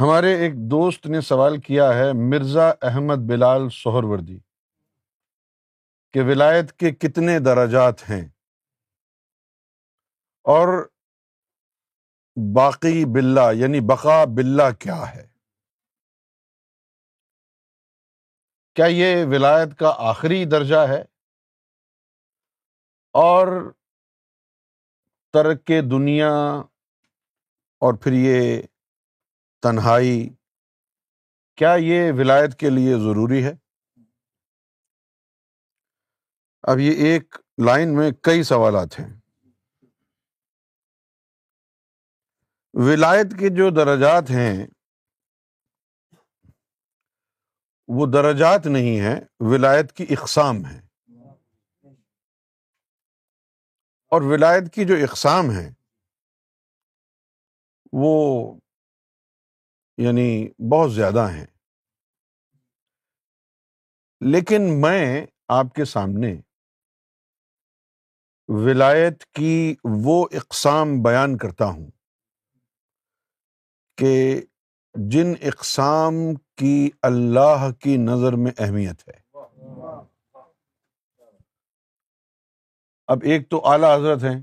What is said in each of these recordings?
ہمارے ایک دوست نے سوال کیا ہے مرزا احمد بلال سہر وردی کہ ولایت کے کتنے دراجات ہیں اور باقی بلّہ یعنی بقا بلّہ کیا ہے کیا یہ ولایت کا آخری درجہ ہے اور ترک دنیا اور پھر یہ تنہائی کیا یہ ولایت کے لیے ضروری ہے اب یہ ایک لائن میں کئی سوالات ہیں ولایت کے جو درجات ہیں وہ درجات نہیں ہیں ولایت کی اقسام ہیں اور ولایت کی جو اقسام ہیں وہ یعنی بہت زیادہ ہیں لیکن میں آپ کے سامنے ولایت کی وہ اقسام بیان کرتا ہوں کہ جن اقسام کی اللہ کی نظر میں اہمیت ہے اب ایک تو اعلی حضرت ہیں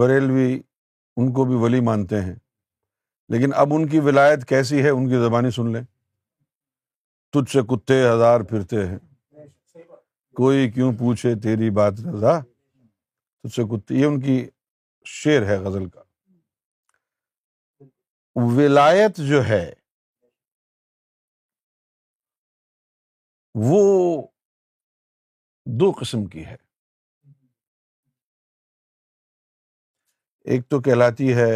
بریلوی ان کو بھی ولی مانتے ہیں لیکن اب ان کی ولایت کیسی ہے ان کی زبانی سن لیں تجھ سے کتے ہزار پھرتے ہیں کوئی کیوں پوچھے تیری بات رضا تجھ سے کتے یہ ان کی شیر ہے غزل کا ولایت جو ہے وہ دو قسم کی ہے ایک تو کہلاتی ہے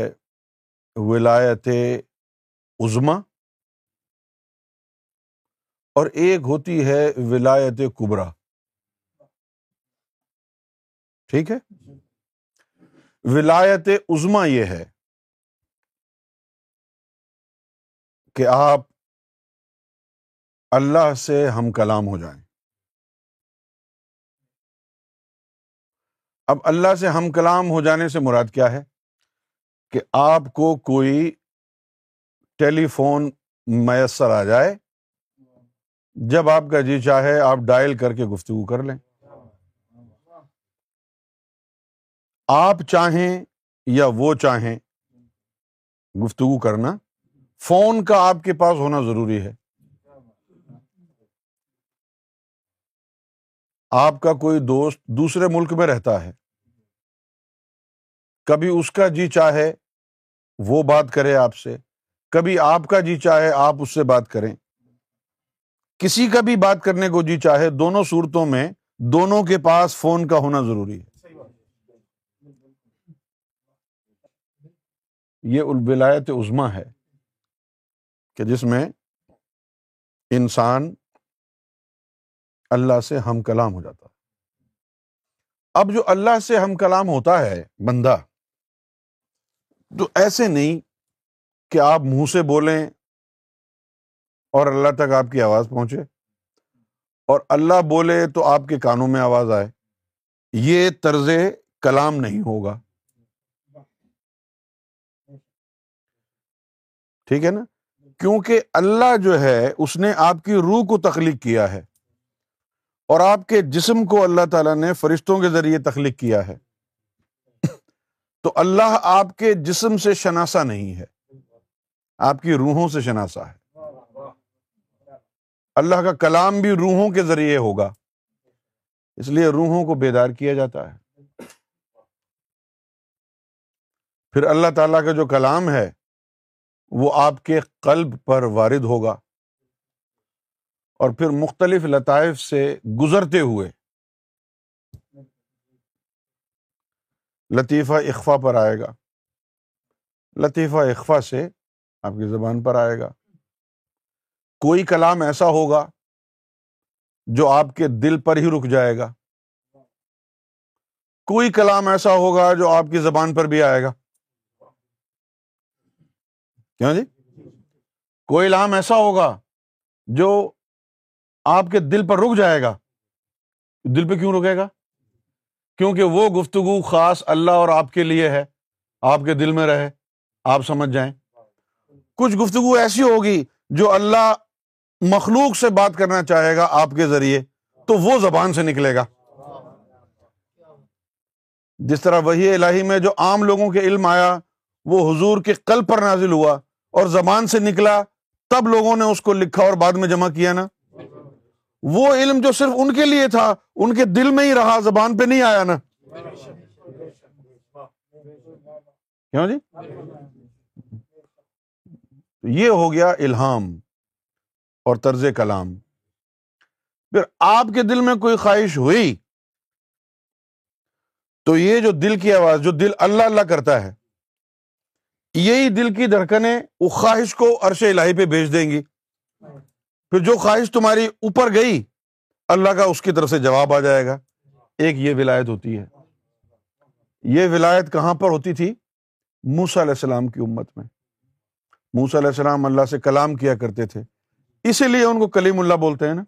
ولایت عظما اور ایک ہوتی ہے ولایت کبرا ٹھیک ہے ولایت عظما یہ ہے کہ آپ اللہ سے ہم کلام ہو جائیں اب اللہ سے ہم کلام ہو جانے سے مراد کیا ہے کہ آپ کو کوئی ٹیلی فون میسر آ جائے جب آپ کا جی چاہے آپ ڈائل کر کے گفتگو کر لیں آپ چاہیں یا وہ چاہیں گفتگو کرنا فون کا آپ کے پاس ہونا ضروری ہے آپ کا کوئی دوست دوسرے ملک میں رہتا ہے کبھی اس کا جی چاہے وہ بات کرے آپ سے کبھی آپ کا جی چاہے آپ اس سے بات کریں کسی کا بھی بات کرنے کو جی چاہے دونوں صورتوں میں دونوں کے پاس فون کا ہونا ضروری ہے یہ ولایت عظما ہے کہ جس میں انسان اللہ سے ہم کلام ہو جاتا اب جو اللہ سے ہم کلام ہوتا ہے بندہ تو ایسے نہیں کہ آپ منہ سے بولیں اور اللہ تک آپ کی آواز پہنچے اور اللہ بولے تو آپ کے کانوں میں آواز آئے یہ طرز کلام نہیں ہوگا ٹھیک ہے نا کیونکہ اللہ جو ہے اس نے آپ کی روح کو تخلیق کیا ہے اور آپ کے جسم کو اللہ تعالیٰ نے فرشتوں کے ذریعے تخلیق کیا ہے تو اللہ آپ کے جسم سے شناسا نہیں ہے آپ کی روحوں سے شناسا ہے اللہ کا کلام بھی روحوں کے ذریعے ہوگا اس لیے روحوں کو بیدار کیا جاتا ہے پھر اللہ تعالیٰ کا جو کلام ہے وہ آپ کے قلب پر وارد ہوگا اور پھر مختلف لطائف سے گزرتے ہوئے لطیفہ اخفا پر آئے گا لطیفہ اخفا سے آپ کی زبان پر آئے گا کوئی کلام ایسا ہوگا جو آپ کے دل پر ہی رک جائے گا کوئی کلام ایسا ہوگا جو آپ کی زبان پر بھی آئے گا کیوں جی کوئی لام ایسا ہوگا جو آپ کے دل پر رک جائے گا دل پہ کیوں رکے گا کیونکہ وہ گفتگو خاص اللہ اور آپ کے لیے ہے آپ کے دل میں رہے آپ سمجھ جائیں کچھ گفتگو ایسی ہوگی جو اللہ مخلوق سے بات کرنا چاہے گا آپ کے ذریعے تو وہ زبان سے نکلے گا جس طرح وہی الہی میں جو عام لوگوں کے علم آیا وہ حضور کے قلب پر نازل ہوا اور زبان سے نکلا تب لوگوں نے اس کو لکھا اور بعد میں جمع کیا نا وہ علم جو صرف ان کے لیے تھا ان کے دل میں ہی رہا زبان پہ نہیں آیا نا جی یہ ہو گیا الہام اور طرز کلام پھر آپ کے دل میں کوئی خواہش ہوئی تو یہ جو دل کی آواز جو دل اللہ اللہ کرتا ہے یہی دل کی دھڑکنیں وہ خواہش کو عرش الہی پہ بھیج دیں گی پھر جو خواہش تمہاری اوپر گئی اللہ کا اس کی طرف سے جواب آ جائے گا ایک یہ ولایت ہوتی ہے یہ ولایت کہاں پر ہوتی تھی موسا علیہ السلام کی امت میں موسا علیہ السلام اللہ سے کلام کیا کرتے تھے اسی لیے ان کو کلیم اللہ بولتے ہیں نا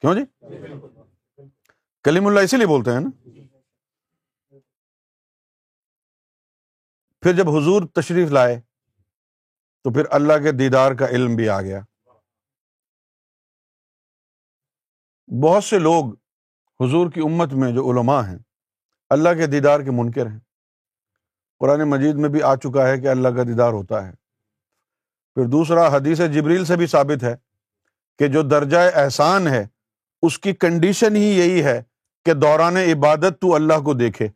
کیوں جی کلیم اللہ اسی لیے بولتے ہیں نا پھر جب حضور تشریف لائے تو پھر اللہ کے دیدار کا علم بھی آ گیا بہت سے لوگ حضور کی امت میں جو علماء ہیں اللہ کے دیدار کے منکر ہیں قرآن مجید میں بھی آ چکا ہے کہ اللہ کا دیدار ہوتا ہے پھر دوسرا حدیث جبریل سے بھی ثابت ہے کہ جو درجۂ احسان ہے اس کی کنڈیشن ہی یہی ہے کہ دوران عبادت تو اللہ کو دیکھے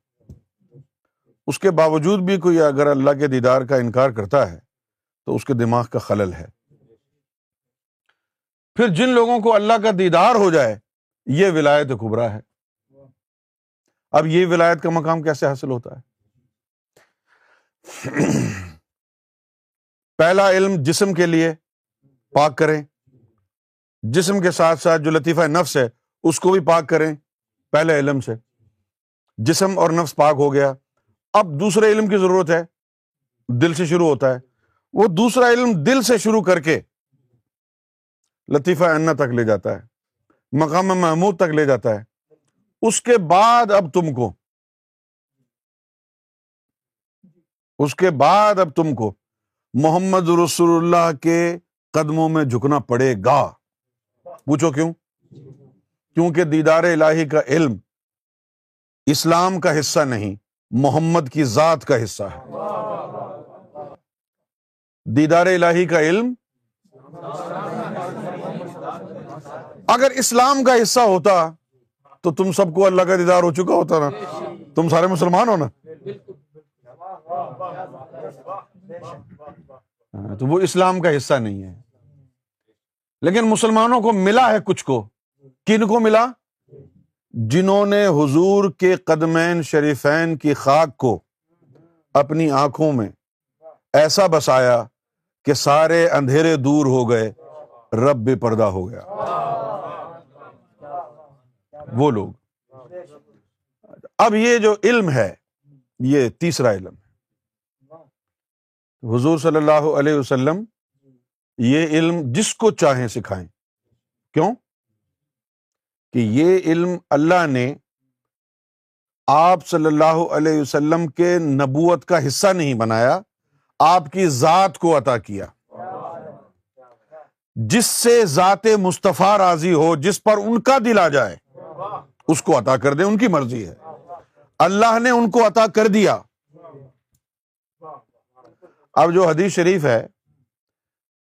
اس کے باوجود بھی کوئی اگر اللہ کے دیدار کا انکار کرتا ہے تو اس کے دماغ کا خلل ہے پھر جن لوگوں کو اللہ کا دیدار ہو جائے یہ ولایت کبرا ہے اب یہ ولایت کا مقام کیسے حاصل ہوتا ہے پہلا علم جسم کے لیے پاک کریں جسم کے ساتھ ساتھ جو لطیفہ نفس ہے اس کو بھی پاک کریں پہلے علم سے جسم اور نفس پاک ہو گیا اب دوسرے علم کی ضرورت ہے دل سے شروع ہوتا ہے وہ دوسرا علم دل سے شروع کر کے لطیفہ انا تک لے جاتا ہے مقام محمود تک لے جاتا ہے اس کے بعد اب تم کو اس کے بعد اب تم کو محمد رسول اللہ کے قدموں میں جھکنا پڑے گا پوچھو کیوں کیونکہ دیدار الہی کا علم اسلام کا حصہ نہیں محمد کی ذات کا حصہ ہے دیدار الہی کا علم اگر اسلام کا حصہ ہوتا تو تم سب کو اللہ کا دیدار ہو چکا ہوتا نا تم سارے مسلمان ہو نا ہاں، تو وہ اسلام کا حصہ نہیں ہے لیکن مسلمانوں کو ملا ہے کچھ کو کن کو ملا جنہوں نے حضور کے قدمین شریفین کی خاک کو اپنی آنکھوں میں ایسا بسایا کہ سارے اندھیرے دور ہو گئے رب بے پردہ ہو گیا وہ لوگ اب یہ جو علم ہے یہ تیسرا علم ہے حضور صلی اللہ علیہ وسلم یہ علم جس کو چاہیں سکھائیں کیوں کہ یہ علم اللہ نے آپ صلی اللہ علیہ وسلم کے نبوت کا حصہ نہیں بنایا آپ کی ذات کو عطا کیا جس سے ذات مصطفیٰ راضی ہو جس پر ان کا دل آ جائے اس کو عطا کر دے ان کی مرضی ہے اللہ نے ان کو عطا کر دیا اب جو حدیث شریف ہے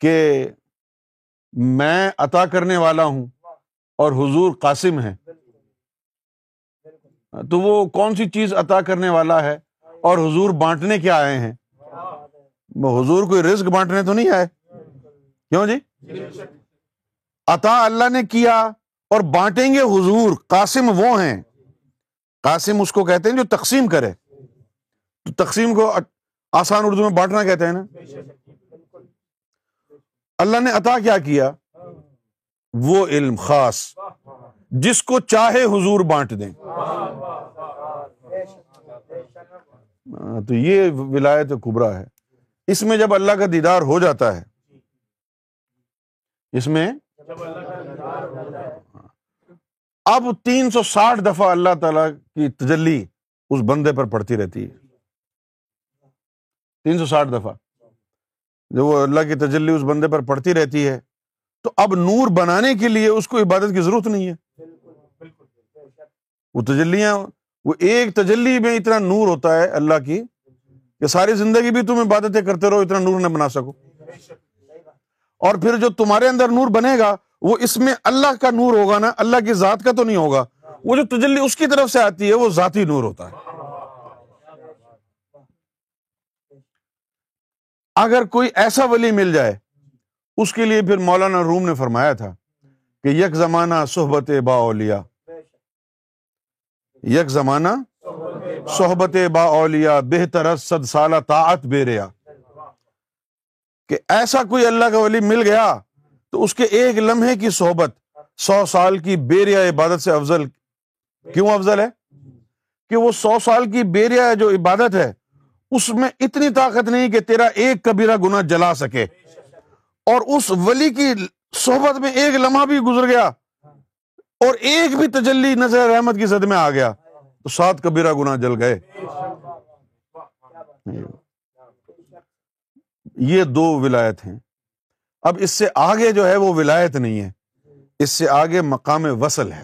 کہ میں عطا کرنے والا ہوں اور حضور قاسم ہے تو وہ کون سی چیز عطا کرنے والا ہے اور حضور بانٹنے کے آئے ہیں حضور کوئی رزق بانٹنے تو نہیں آئے کیوں جی عطا اللہ نے کیا اور بانٹیں گے حضور قاسم وہ ہیں قاسم اس کو کہتے ہیں جو تقسیم کرے تو تقسیم کو آسان اردو میں بانٹنا کہتے ہیں نا اللہ نے عطا کیا کیا وہ علم خاص جس کو چاہے حضور بانٹ دیں ہاں، تو یہ ولایت کبرا ہے اس میں جب اللہ کا دیدار ہو جاتا ہے اس میں اب تین سو ساٹھ دفعہ اللہ تعالی کی تجلی اس بندے پر پڑتی رہتی ہے تین سو ساٹھ دفعہ جب وہ اللہ کی تجلی اس بندے پر پڑتی رہتی ہے تو اب نور بنانے کے لیے اس کو عبادت کی ضرورت نہیں ہے وہ تجلیاں وہ ایک تجلی میں اتنا نور ہوتا ہے اللہ کی ساری زندگی بھی تم عبادتیں کرتے رہو اتنا نور نہ بنا سکو اور پھر جو تمہارے اندر نور بنے گا وہ اس میں اللہ کا نور ہوگا نا اللہ کی ذات کا تو نہیں ہوگا وہ جو تجلی اس کی طرف سے آتی ہے وہ ذاتی نور ہوتا ہے اگر کوئی ایسا ولی مل جائے اس کے لیے پھر مولانا روم نے فرمایا تھا کہ یک زمانہ صحبت با اولیا یک زمانہ صحبت با اولیا بہتر صد سالہ طاعت بے ریا کہ ایسا کوئی اللہ کا ولی مل گیا تو اس کے ایک لمحے کی صحبت سو سال کی بیریا عبادت سے افضل کیوں افضل ہے کہ وہ سو سال کی بیریا جو عبادت ہے اس میں اتنی طاقت نہیں کہ تیرا ایک کبیرہ گنا جلا سکے اور اس ولی کی صحبت میں ایک لمحہ بھی گزر گیا اور ایک بھی تجلی نظر رحمت کی صد میں آ گیا تو سات کبیرا گنا جل گئے یہ دو ولایت ہیں اب اس سے آگے جو ہے وہ ولایت نہیں ہے اس سے آگے مقام وصل ہے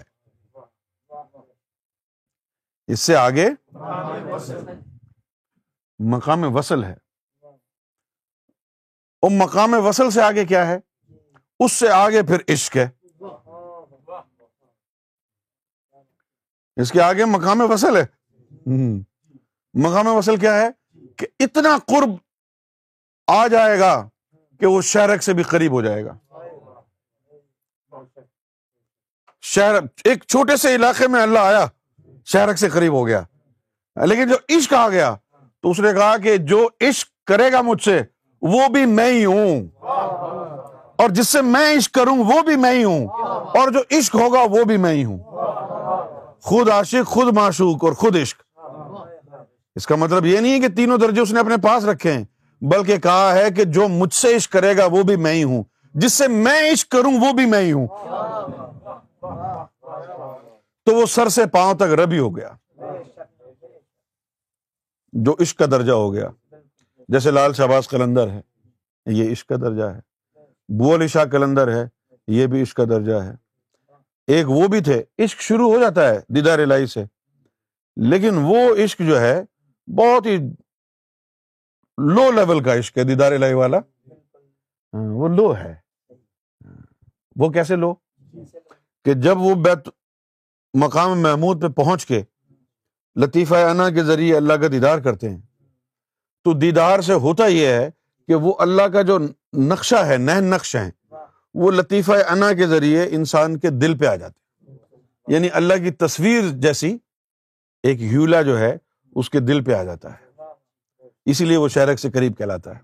اس سے آگے مقام وصل ہے اور مقام وصل سے آگے کیا ہے اس سے آگے پھر عشق ہے اس کے آگے مقام وصل ہے مقام وصل کیا ہے کہ اتنا قرب آ جائے گا کہ وہ شہرک سے بھی قریب ہو جائے گا شہر ایک چھوٹے سے علاقے میں اللہ آیا شہرک سے قریب ہو گیا لیکن جو عشق آ گیا تو اس نے کہا کہ جو عشق کرے گا مجھ سے وہ بھی میں ہی ہوں اور جس سے میں عشق کروں وہ بھی میں ہی ہوں اور جو عشق ہوگا وہ بھی میں ہی ہوں خود عاشق خود معشوق اور خود عشق اس کا مطلب یہ نہیں ہے کہ تینوں درجے اس نے اپنے پاس رکھے ہیں بلکہ کہا ہے کہ جو مجھ سے عشق کرے گا وہ بھی میں ہی ہوں جس سے میں عشق کروں وہ بھی میں ہی ہوں تو وہ سر سے پاؤں تک ربی ہو گیا جو عشق کا درجہ ہو گیا جیسے لال شہباز کلندر ہے یہ عشق کا درجہ ہے شاہ کلندر ہے یہ بھی عشق کا درجہ ہے ایک وہ بھی تھے عشق شروع ہو جاتا ہے دیدار الہی سے لیکن وہ عشق جو ہے بہت ہی لو لیول کا عشق ہے دیدار الہی والا ہاں، وہ لو ہے وہ کیسے لو کہ جب وہ بیت مقام محمود پہ پہنچ کے لطیفہ انا کے ذریعے اللہ کا دیدار کرتے ہیں تو دیدار سے ہوتا یہ ہے کہ وہ اللہ کا جو نقشہ ہے نہ نقش ہیں وہ لطیفہ انا کے ذریعے انسان کے دل پہ آ جاتے یعنی اللہ کی تصویر جیسی ایک ہیولا جو ہے اس کے دل پہ آ جاتا ہے اسی لیے وہ شیرک سے قریب کہلاتا ہے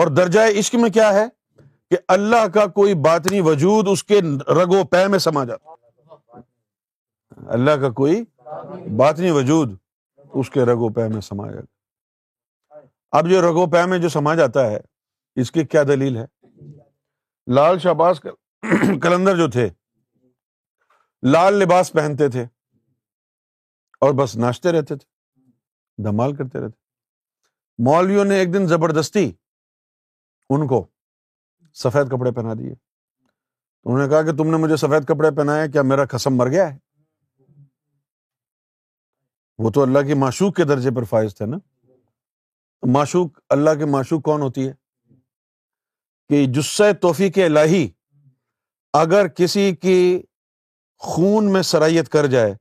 اور درجۂ عشق میں کیا ہے کہ اللہ کا کوئی باطنی وجود اس کے رگو پے میں سما جاتا اللہ کا کوئی باطنی وجود اس کے رگو پے میں سما جاتا اب جو رگو پے میں جو سما جاتا ہے اس کی کیا دلیل ہے لال شہباز کلندر جو تھے لال لباس پہنتے تھے اور بس ناچتے رہتے تھے دھمال کرتے رہتے مولویوں نے ایک دن زبردستی ان کو سفید کپڑے پہنا دیے تو انہوں نے کہا کہ تم نے مجھے سفید کپڑے پہنائے کیا میرا قسم مر گیا ہے وہ تو اللہ کے معشوق کے درجے پر فائز تھے نا معشوق اللہ کے معشوق کون ہوتی ہے کہ جسے توفیق الہی اگر کسی کی خون میں سرائیت کر جائے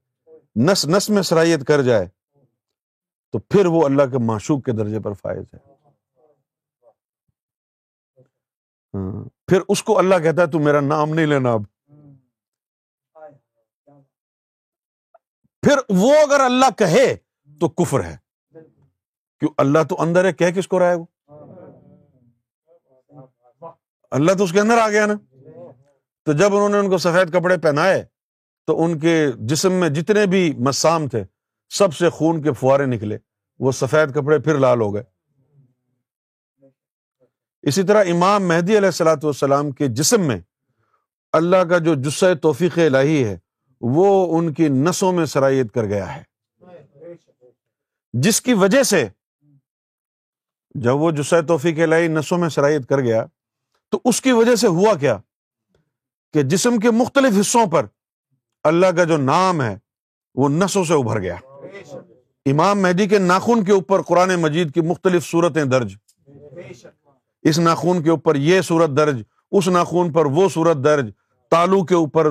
نس نس میں سرائیت کر جائے تو پھر وہ اللہ کے معشوق کے درجے پر فائز ہے ہاں، پھر اس کو اللہ کہتا ہے تو میرا نام نہیں لینا اب پھر وہ اگر اللہ کہے تو کفر ہے کیوں اللہ تو اندر ہے کہہ کس کو رہا ہے وہ اللہ تو اس کے اندر آ گیا نا تو جب انہوں نے ان کو سفید کپڑے پہنائے تو ان کے جسم میں جتنے بھی مسام تھے سب سے خون کے فوارے نکلے وہ سفید کپڑے پھر لال ہو گئے اسی طرح امام مہدی علیہ السلاۃ والسلام کے جسم میں اللہ کا جو جسہ توفیق الہی ہے وہ ان کی نسوں میں سرائیت کر گیا ہے جس کی وجہ سے جب وہ جسہ توفیق الہی نسوں میں سرائیت کر گیا تو اس کی وجہ سے ہوا کیا کہ جسم کے مختلف حصوں پر اللہ کا جو نام ہے وہ نسوں سے ابھر گیا امام مہدی کے ناخون کے اوپر قرآن مجید کی مختلف صورتیں درج اس ناخون کے اوپر یہ صورت درج اس ناخون پر وہ صورت درج تالو کے اوپر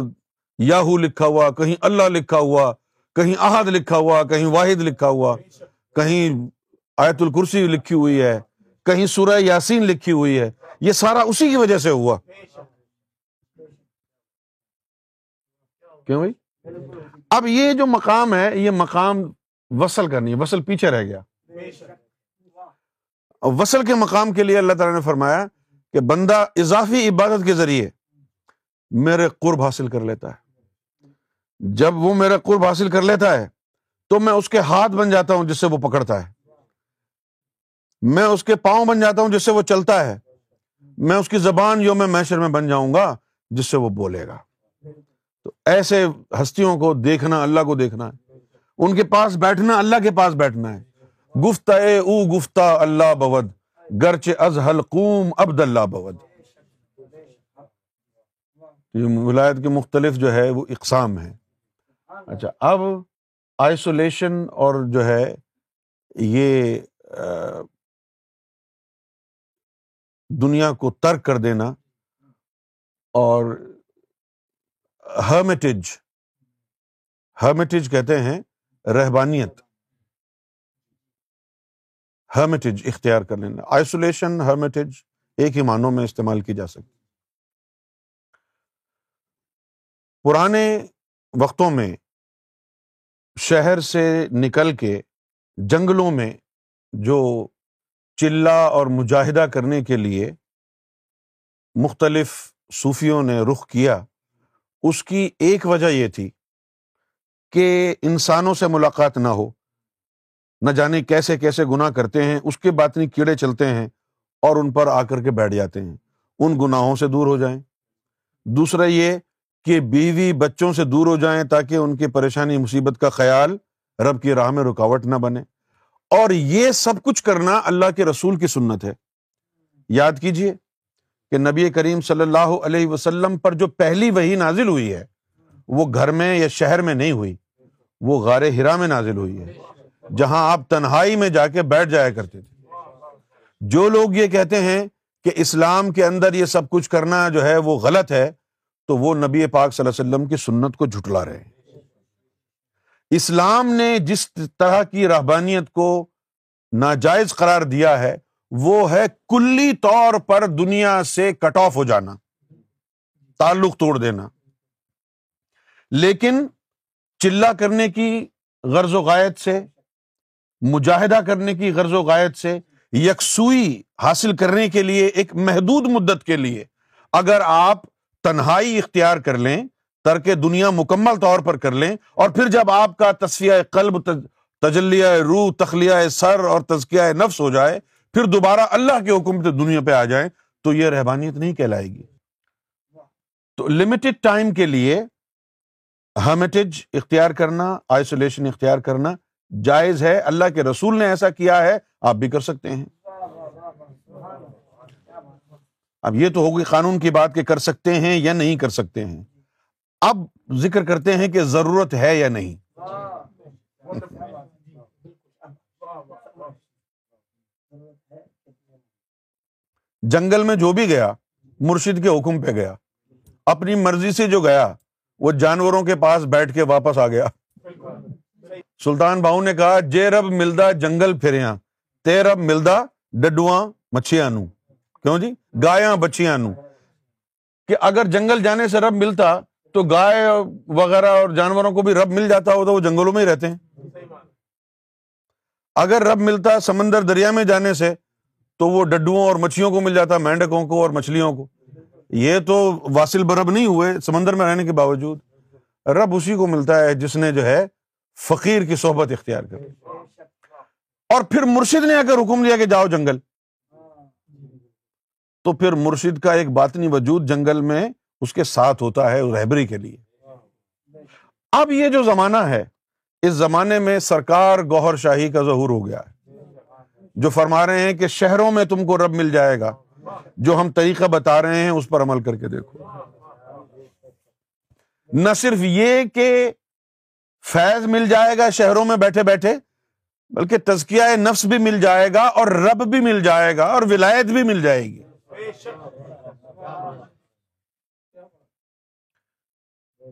یاہو لکھا ہوا کہیں اللہ لکھا ہوا کہیں احد لکھا ہوا کہیں واحد لکھا ہوا کہیں آیت الکرسی لکھی ہوئی ہے کہیں سورہ یاسین لکھی ہوئی ہے یہ سارا اسی کی وجہ سے ہوا کیوں بھائی اب یہ جو مقام ہے یہ مقام وصل کا نہیں وصل پیچھے رہ گیا وصل کے مقام کے لیے اللہ تعالیٰ نے فرمایا کہ بندہ اضافی عبادت کے ذریعے میرے قرب حاصل کر لیتا ہے جب وہ میرا قرب حاصل کر لیتا ہے تو میں اس کے ہاتھ بن جاتا ہوں جس سے وہ پکڑتا ہے میں اس کے پاؤں بن جاتا ہوں جس سے وہ چلتا ہے میں اس کی زبان یوم محشر میں بن جاؤں گا جس سے وہ بولے گا تو ایسے ہستیوں کو دیکھنا اللہ کو دیکھنا ہے ان کے پاس بیٹھنا اللہ کے پاس بیٹھنا ہے اے او گفتا اللہ بود گرچ از حلقوم عبد اللہ یہ ولایت کے مختلف جو ہے وہ اقسام ہیں اچھا اب آئسولیشن اور جو ہے یہ دنیا کو ترک کر دینا اور ہرمیٹیج ہرمیٹیج کہتے ہیں رہبانیت ہرمیٹیج اختیار کر لینا آئسولیشن ہرمیٹیج ایک ہی معنوں میں استعمال کی جا سکتی پرانے وقتوں میں شہر سے نکل کے جنگلوں میں جو چلہ اور مجاہدہ کرنے کے لیے مختلف صوفیوں نے رخ کیا اس کی ایک وجہ یہ تھی کہ انسانوں سے ملاقات نہ ہو نہ جانے کیسے کیسے گناہ کرتے ہیں اس کے باطنی نہیں کیڑے چلتے ہیں اور ان پر آ کر کے بیٹھ جاتے ہیں ان گناہوں سے دور ہو جائیں دوسرا یہ کہ بیوی بچوں سے دور ہو جائیں تاکہ ان کی پریشانی مصیبت کا خیال رب کی راہ میں رکاوٹ نہ بنے اور یہ سب کچھ کرنا اللہ کے رسول کی سنت ہے یاد کیجیے کہ نبی کریم صلی اللہ علیہ وسلم پر جو پہلی وہی نازل ہوئی ہے وہ گھر میں یا شہر میں نہیں ہوئی وہ غار ہرا میں نازل ہوئی ہے جہاں آپ تنہائی میں جا کے بیٹھ جایا کرتے تھے جو لوگ یہ کہتے ہیں کہ اسلام کے اندر یہ سب کچھ کرنا جو ہے وہ غلط ہے تو وہ نبی پاک صلی اللہ علیہ وسلم کی سنت کو جھٹلا رہے ہیں اسلام نے جس طرح کی رحبانیت کو ناجائز قرار دیا ہے وہ ہے کلی طور پر دنیا سے کٹ آف ہو جانا تعلق توڑ دینا لیکن چلا کرنے کی غرض و غائد سے مجاہدہ کرنے کی غرض و غائد سے یکسوئی حاصل کرنے کے لیے ایک محدود مدت کے لیے اگر آپ تنہائی اختیار کر لیں ترک دنیا مکمل طور پر کر لیں اور پھر جب آپ کا تصفیہ قلب تجلیہ روح تخلیہ سر اور تزکیہ نفس ہو جائے پھر دوبارہ اللہ کے حکم حکومت دنیا پہ آ جائیں تو یہ رہبانیت نہیں کہلائے گی تو لمیٹڈ ٹائم کے لیے ہمیٹج اختیار کرنا آئسولیشن اختیار کرنا جائز ہے اللہ کے رسول نے ایسا کیا ہے آپ بھی کر سکتے ہیں اب یہ تو ہوگی قانون کی بات کہ کر سکتے ہیں یا نہیں کر سکتے ہیں اب ذکر کرتے ہیں کہ ضرورت ہے یا نہیں جنگل میں جو بھی گیا مرشد کے حکم پہ گیا اپنی مرضی سے جو گیا وہ جانوروں کے پاس بیٹھ کے واپس آ گیا سلطان باؤ نے کہا جے رب ملدا جنگل پھریاں رب ملدا ڈڈواں مچھیا نو کیوں جی گایاں بچیا نو کہ اگر جنگل جانے سے رب ملتا تو گائے وغیرہ اور جانوروں کو بھی رب مل جاتا ہو تو وہ جنگلوں میں ہی رہتے ہیں اگر رب ملتا سمندر دریا میں جانے سے تو وہ ڈڈو اور مچھلیوں کو مل جاتا مینڈکوں کو اور مچھلیوں کو یہ تو واسل برب نہیں ہوئے سمندر میں رہنے کے باوجود رب اسی کو ملتا ہے جس نے جو ہے فقیر کی صحبت اختیار کر اور پھر مرشد نے اگر حکم دیا کہ جاؤ جنگل تو پھر مرشد کا ایک باطنی وجود جنگل میں اس کے ساتھ ہوتا ہے رہبری کے لیے اب یہ جو زمانہ ہے اس زمانے میں سرکار گوہر شاہی کا ظہور ہو گیا ہے جو فرما رہے ہیں کہ شہروں میں تم کو رب مل جائے گا جو ہم طریقہ بتا رہے ہیں اس پر عمل کر کے دیکھو نہ صرف یہ کہ فیض مل جائے گا شہروں میں بیٹھے بیٹھے بلکہ تزکیہ نفس بھی مل جائے گا اور رب بھی مل جائے گا اور ولایت بھی مل جائے گی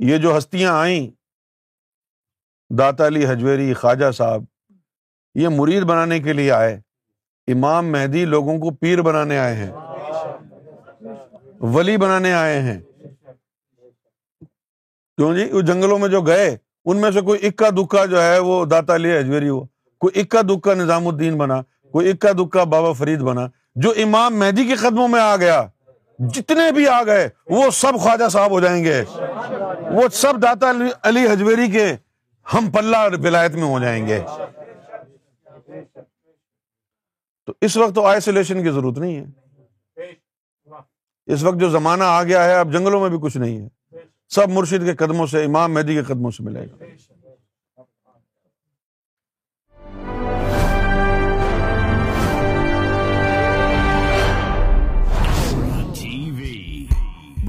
یہ جو ہستیاں آئیں داتا علی حجویری خواجہ صاحب یہ مرید بنانے کے لیے آئے امام مہدی لوگوں کو پیر بنانے آئے ہیں ولی بنانے آئے ہیں کیوں جی وہ جنگلوں میں جو گئے ان میں سے کوئی اکا دکا جو ہے وہ داتا علی ہو کوئی اکا دکا نظام الدین بنا کوئی اکا دکا بابا فرید بنا جو امام مہدی کے قدموں میں آ گیا جتنے بھی آ گئے وہ سب خواجہ صاحب ہو جائیں گے وہ سب داتا علی حجویری کے ہم پلہ ولایت میں ہو جائیں گے تو اس وقت تو آئسولیشن کی ضرورت نہیں ہے اس وقت جو زمانہ آ گیا ہے اب جنگلوں میں بھی کچھ نہیں ہے سب مرشد کے قدموں سے امام مہدی کے قدموں سے ملے گا